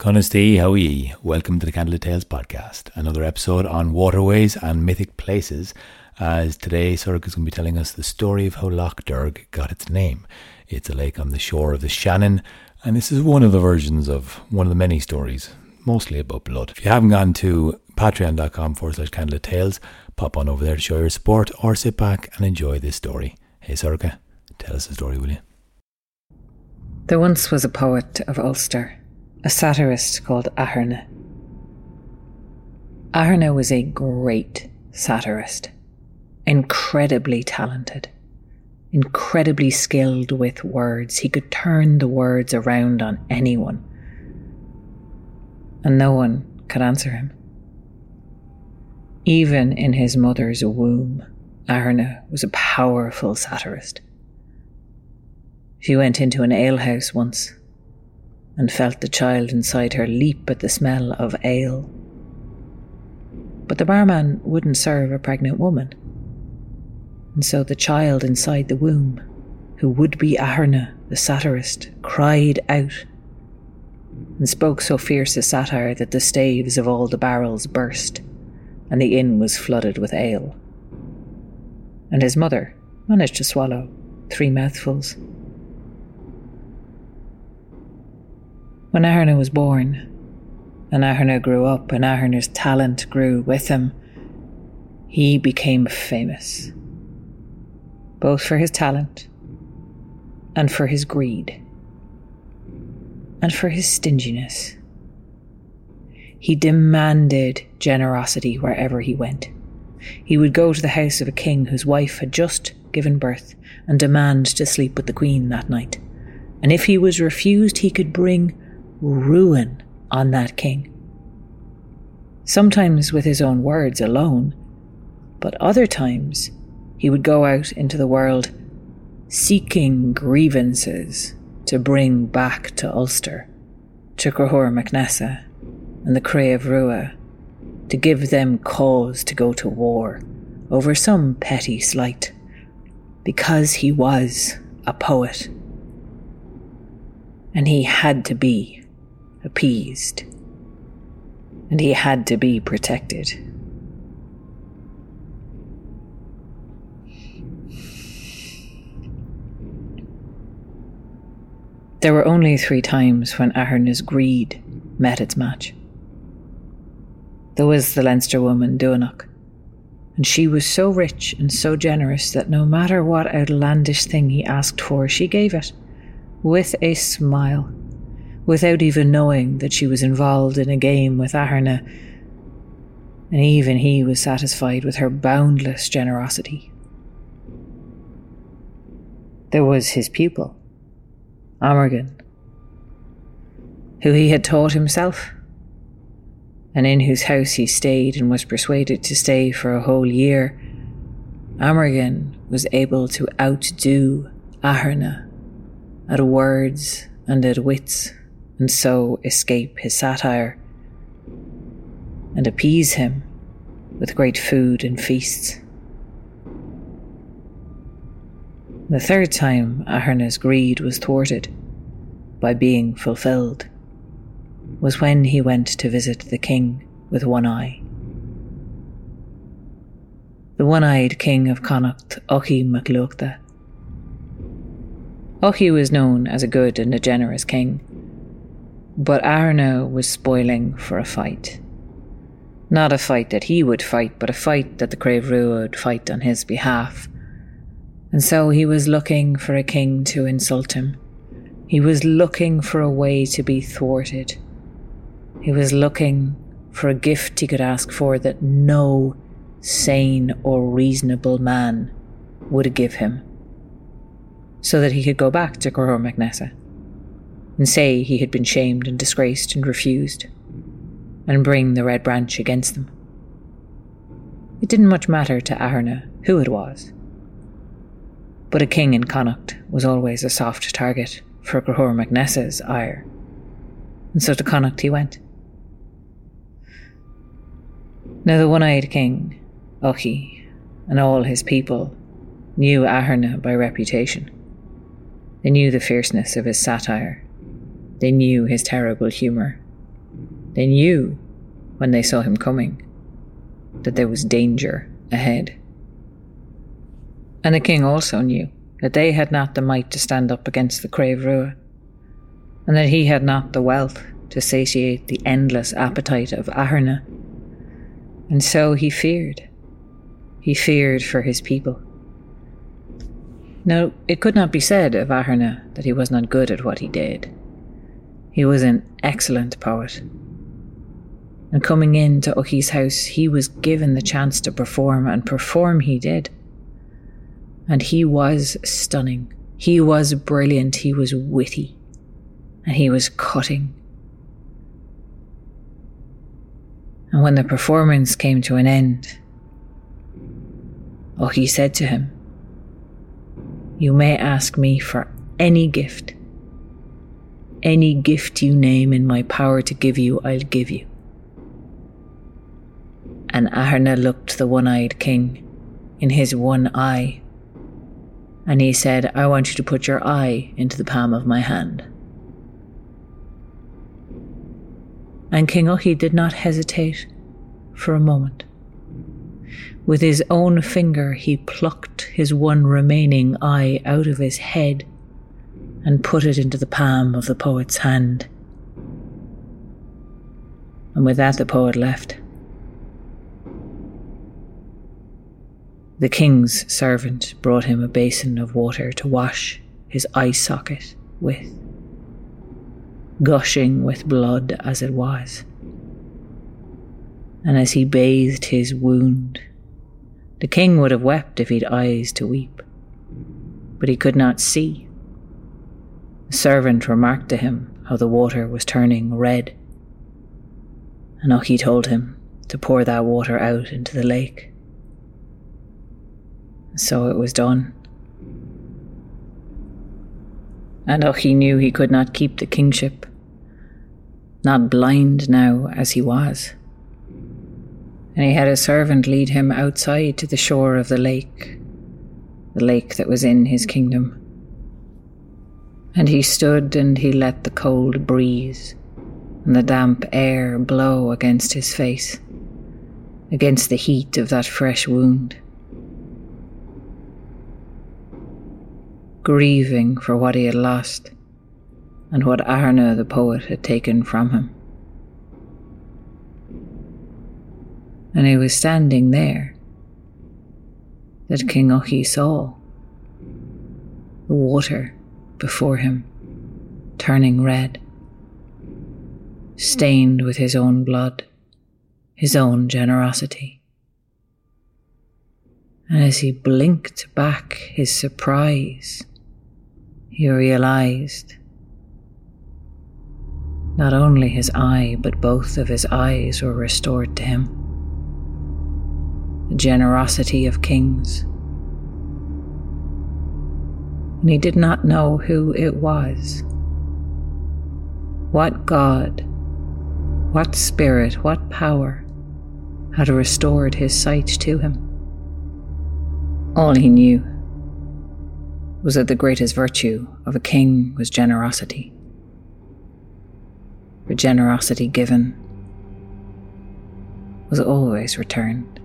Conistee, how are ye? Welcome to the Candlelit Tales podcast, another episode on waterways and mythic places. As today, Sorg is going to be telling us the story of how Loch Derg got its name. It's a lake on the shore of the Shannon, and this is one of the versions of one of the many stories, mostly about blood. If you haven't gone to patreon.com forward slash candlelit tales, pop on over there to show your support or sit back and enjoy this story. Hey, Sorka, tell us the story, will you? There once was a poet of Ulster a satirist called Aherne. Aherne was a great satirist, incredibly talented, incredibly skilled with words. He could turn the words around on anyone, and no one could answer him. Even in his mother's womb, Aherne was a powerful satirist. She went into an alehouse once and felt the child inside her leap at the smell of ale. But the barman wouldn't serve a pregnant woman. And so the child inside the womb, who would be Aherne, the satirist, cried out and spoke so fierce a satire that the staves of all the barrels burst, and the inn was flooded with ale. And his mother managed to swallow three mouthfuls. When Aherne was born, and Aherne grew up, and Aherne's talent grew with him, he became famous, both for his talent and for his greed and for his stinginess. He demanded generosity wherever he went. He would go to the house of a king whose wife had just given birth and demand to sleep with the queen that night. And if he was refused, he could bring ruin on that king. Sometimes with his own words alone, but other times he would go out into the world seeking grievances to bring back to Ulster, to Crochur MacNessa and the Cray of Rua, to give them cause to go to war over some petty slight, because he was a poet. And he had to be appeased, and he had to be protected. There were only three times when Aherne's greed met its match. There was the Leinster woman, Duanach, and she was so rich and so generous that no matter what outlandish thing he asked for, she gave it, with a smile without even knowing that she was involved in a game with Aherne, and even he was satisfied with her boundless generosity. There was his pupil, Amergin, who he had taught himself, and in whose house he stayed and was persuaded to stay for a whole year. Amergin was able to outdo Aherne at words and at wits and so escape his satire, and appease him with great food and feasts. The third time Ahurna's greed was thwarted by being fulfilled was when he went to visit the king with one eye. The one eyed king of Connacht, Ochi MacLuachta. Ochi was known as a good and a generous king but Arno was spoiling for a fight. Not a fight that he would fight, but a fight that the Rua would fight on his behalf. And so he was looking for a king to insult him. He was looking for a way to be thwarted. He was looking for a gift he could ask for that no sane or reasonable man would give him, so that he could go back to Crochur MacNessa and say he had been shamed and disgraced and refused, and bring the Red Branch against them. It didn't much matter to Aherne who it was, but a king in Connacht was always a soft target for Crochur MacNessa's ire, and so to Connacht he went. Now the one-eyed king, Ochi, and all his people knew Aherne by reputation. They knew the fierceness of his satire they knew his terrible humour, They knew, when they saw him coming, that there was danger ahead. And the king also knew that they had not the might to stand up against the Crave Rua, and that he had not the wealth to satiate the endless appetite of Aherna. And so he feared. He feared for his people. Now, it could not be said of Aherna that he was not good at what he did. He was an excellent poet. And coming into Uchi's house, he was given the chance to perform, and perform he did. And he was stunning. He was brilliant. He was witty. And he was cutting. And when the performance came to an end, Uchi said to him, You may ask me for any gift. Any gift you name in my power to give you, I'll give you. And Aherna looked the one eyed king in his one eye, and he said, I want you to put your eye into the palm of my hand. And King Uchi did not hesitate for a moment. With his own finger, he plucked his one remaining eye out of his head and put it into the palm of the poet's hand. And with that, the poet left. The king's servant brought him a basin of water to wash his eye socket with, gushing with blood as it was. And as he bathed his wound, the king would have wept if he'd eyes to weep, but he could not see the servant remarked to him how the water was turning red. And Uchi told him to pour that water out into the lake. So it was done. And Uchi knew he could not keep the kingship, not blind now as he was. And he had a servant lead him outside to the shore of the lake, the lake that was in his kingdom. And he stood and he let the cold breeze and the damp air blow against his face, against the heat of that fresh wound. Grieving for what he had lost and what Aherna the poet had taken from him. And he was standing there that King Uchi saw the water before him, turning red, stained with his own blood, his own generosity. And as he blinked back his surprise, he realized not only his eye, but both of his eyes were restored to him. The generosity of kings and he did not know who it was. What God, what spirit, what power had restored his sight to him? All he knew was that the greatest virtue of a king was generosity. For generosity given was always returned.